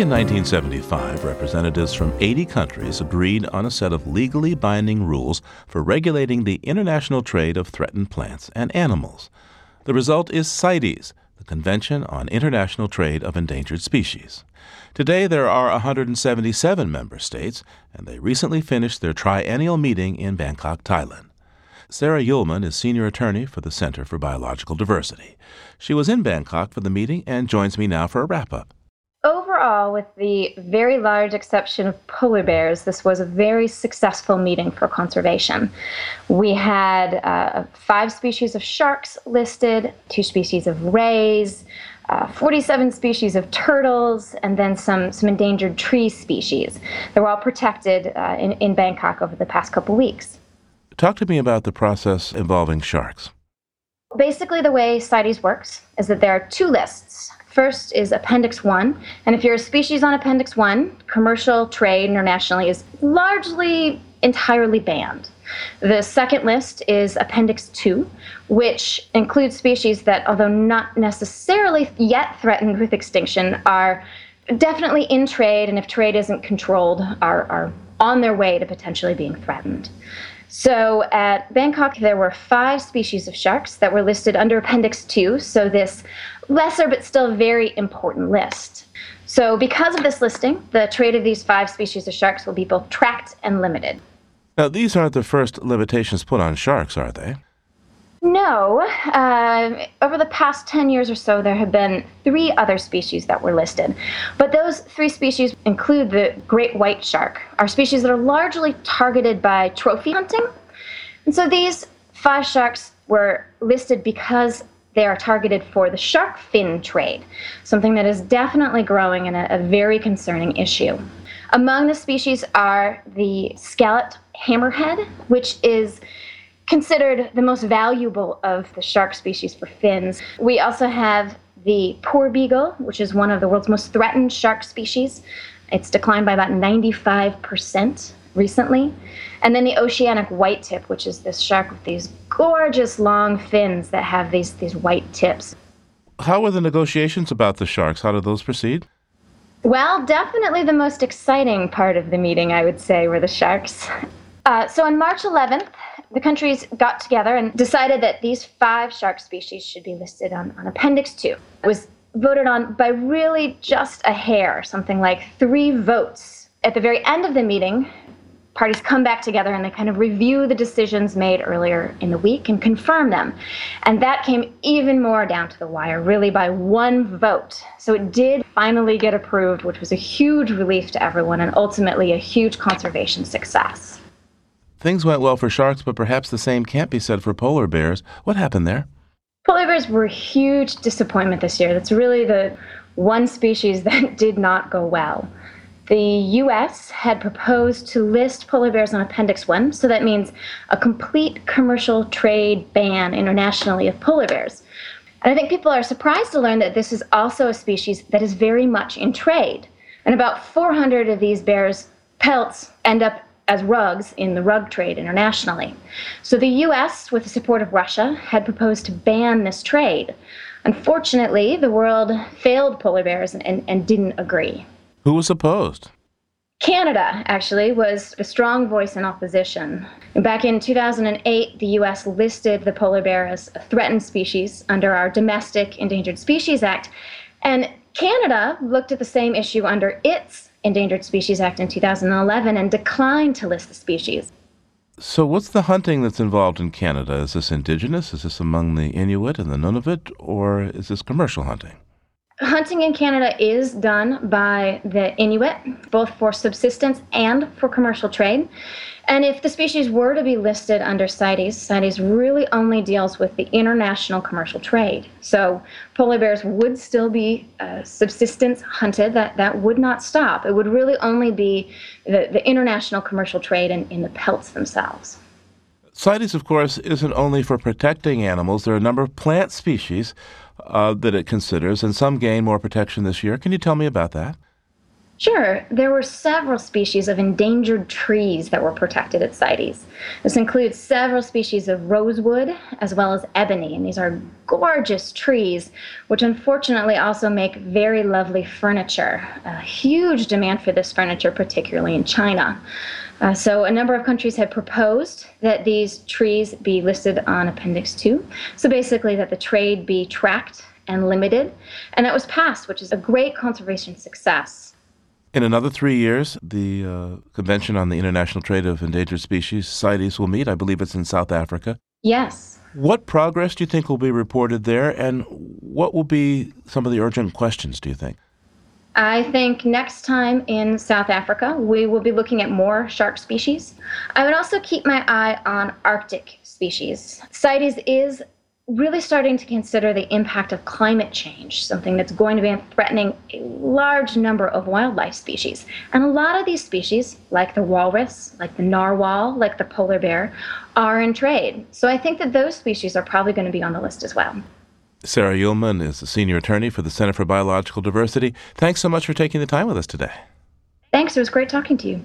In 1975, representatives from 80 countries agreed on a set of legally binding rules for regulating the international trade of threatened plants and animals. The result is CITES, the Convention on International Trade of Endangered Species. Today, there are 177 member states, and they recently finished their triennial meeting in Bangkok, Thailand. Sarah Uhlemann is senior attorney for the Center for Biological Diversity. She was in Bangkok for the meeting and joins me now for a wrap up. With the very large exception of polar bears, this was a very successful meeting for conservation. We had uh, five species of sharks listed, two species of rays, uh, 47 species of turtles, and then some, some endangered tree species. They were all protected uh, in, in Bangkok over the past couple weeks. Talk to me about the process involving sharks. Basically, the way CITES works is that there are two lists. First is Appendix 1, and if you're a species on Appendix 1, commercial trade internationally is largely entirely banned. The second list is Appendix 2, which includes species that, although not necessarily yet threatened with extinction, are definitely in trade, and if trade isn't controlled, are, are on their way to potentially being threatened. So at Bangkok, there were five species of sharks that were listed under Appendix 2, so this lesser but still very important list. So, because of this listing, the trade of these five species of sharks will be both tracked and limited. Now, these aren't the first limitations put on sharks, are they? No. Uh, over the past 10 years or so, there have been three other species that were listed. But those three species include the great white shark, are species that are largely targeted by trophy hunting. And so these five sharks were listed because they are targeted for the shark fin trade, something that is definitely growing and a, a very concerning issue. Among the species are the scalloped hammerhead, which is considered the most valuable of the shark species for fins. We also have the porbeagle, which is one of the world's most threatened shark species. It's declined by about 95% recently. And then the oceanic white tip, which is this shark with these gorgeous long fins that have these, these white tips. How were the negotiations about the sharks? How did those proceed? Well, definitely the most exciting part of the meeting, I would say, were the sharks. Uh, so on March 11th, the countries got together and decided that these five shark species should be listed on, on Appendix 2. It was voted on by really just a hair, something like three votes. At the very end of the meeting, parties come back together and they kind of review the decisions made earlier in the week and confirm them. And that came even more down to the wire, really by one vote. So it did finally get approved, which was a huge relief to everyone and ultimately a huge conservation success. Things went well for sharks, but perhaps the same can't be said for polar bears. What happened there? Polar bears were a huge disappointment this year. That's really the one species that did not go well. The US had proposed to list polar bears on Appendix 1, so that means a complete commercial trade ban internationally of polar bears. And I think people are surprised to learn that this is also a species that is very much in trade. And about 400 of these bears' pelts end up as rugs in the rug trade internationally. So the US, with the support of Russia, had proposed to ban this trade. Unfortunately, the world failed polar bears and, and, and didn't agree. Who was opposed? Canada, actually, was a strong voice in opposition. Back in 2008, the US listed the polar bear as a threatened species under our Domestic Endangered Species Act. And Canada looked at the same issue under its Endangered Species Act in 2011 and declined to list the species. So, what's the hunting that's involved in Canada? Is this indigenous? Is this among the Inuit and the Nunavut? Or is this commercial hunting? Hunting in Canada is done by the Inuit, both for subsistence and for commercial trade. And if the species were to be listed under CITES, CITES really only deals with the international commercial trade. So polar bears would still be uh, subsistence hunted, that, that would not stop. It would really only be the, the international commercial trade in, in the pelts themselves. CITES, of course, isn't only for protecting animals. There are a number of plant species uh, that it considers, and some gain more protection this year. Can you tell me about that? Sure. There were several species of endangered trees that were protected at CITES. This includes several species of rosewood as well as ebony, and these are gorgeous trees, which unfortunately also make very lovely furniture. A huge demand for this furniture, particularly in China. Uh, so, a number of countries had proposed that these trees be listed on Appendix 2. So, basically, that the trade be tracked and limited. And that was passed, which is a great conservation success. In another three years, the uh, Convention on the International Trade of Endangered Species, CITES, will meet. I believe it's in South Africa. Yes. What progress do you think will be reported there, and what will be some of the urgent questions, do you think? I think next time in South Africa, we will be looking at more shark species. I would also keep my eye on Arctic species. CITES is really starting to consider the impact of climate change, something that's going to be threatening a large number of wildlife species. And a lot of these species, like the walrus, like the narwhal, like the polar bear, are in trade. So I think that those species are probably going to be on the list as well. Sarah Uhlemann is a senior attorney for the Center for Biological Diversity. Thanks so much for taking the time with us today. Thanks. It was great talking to you.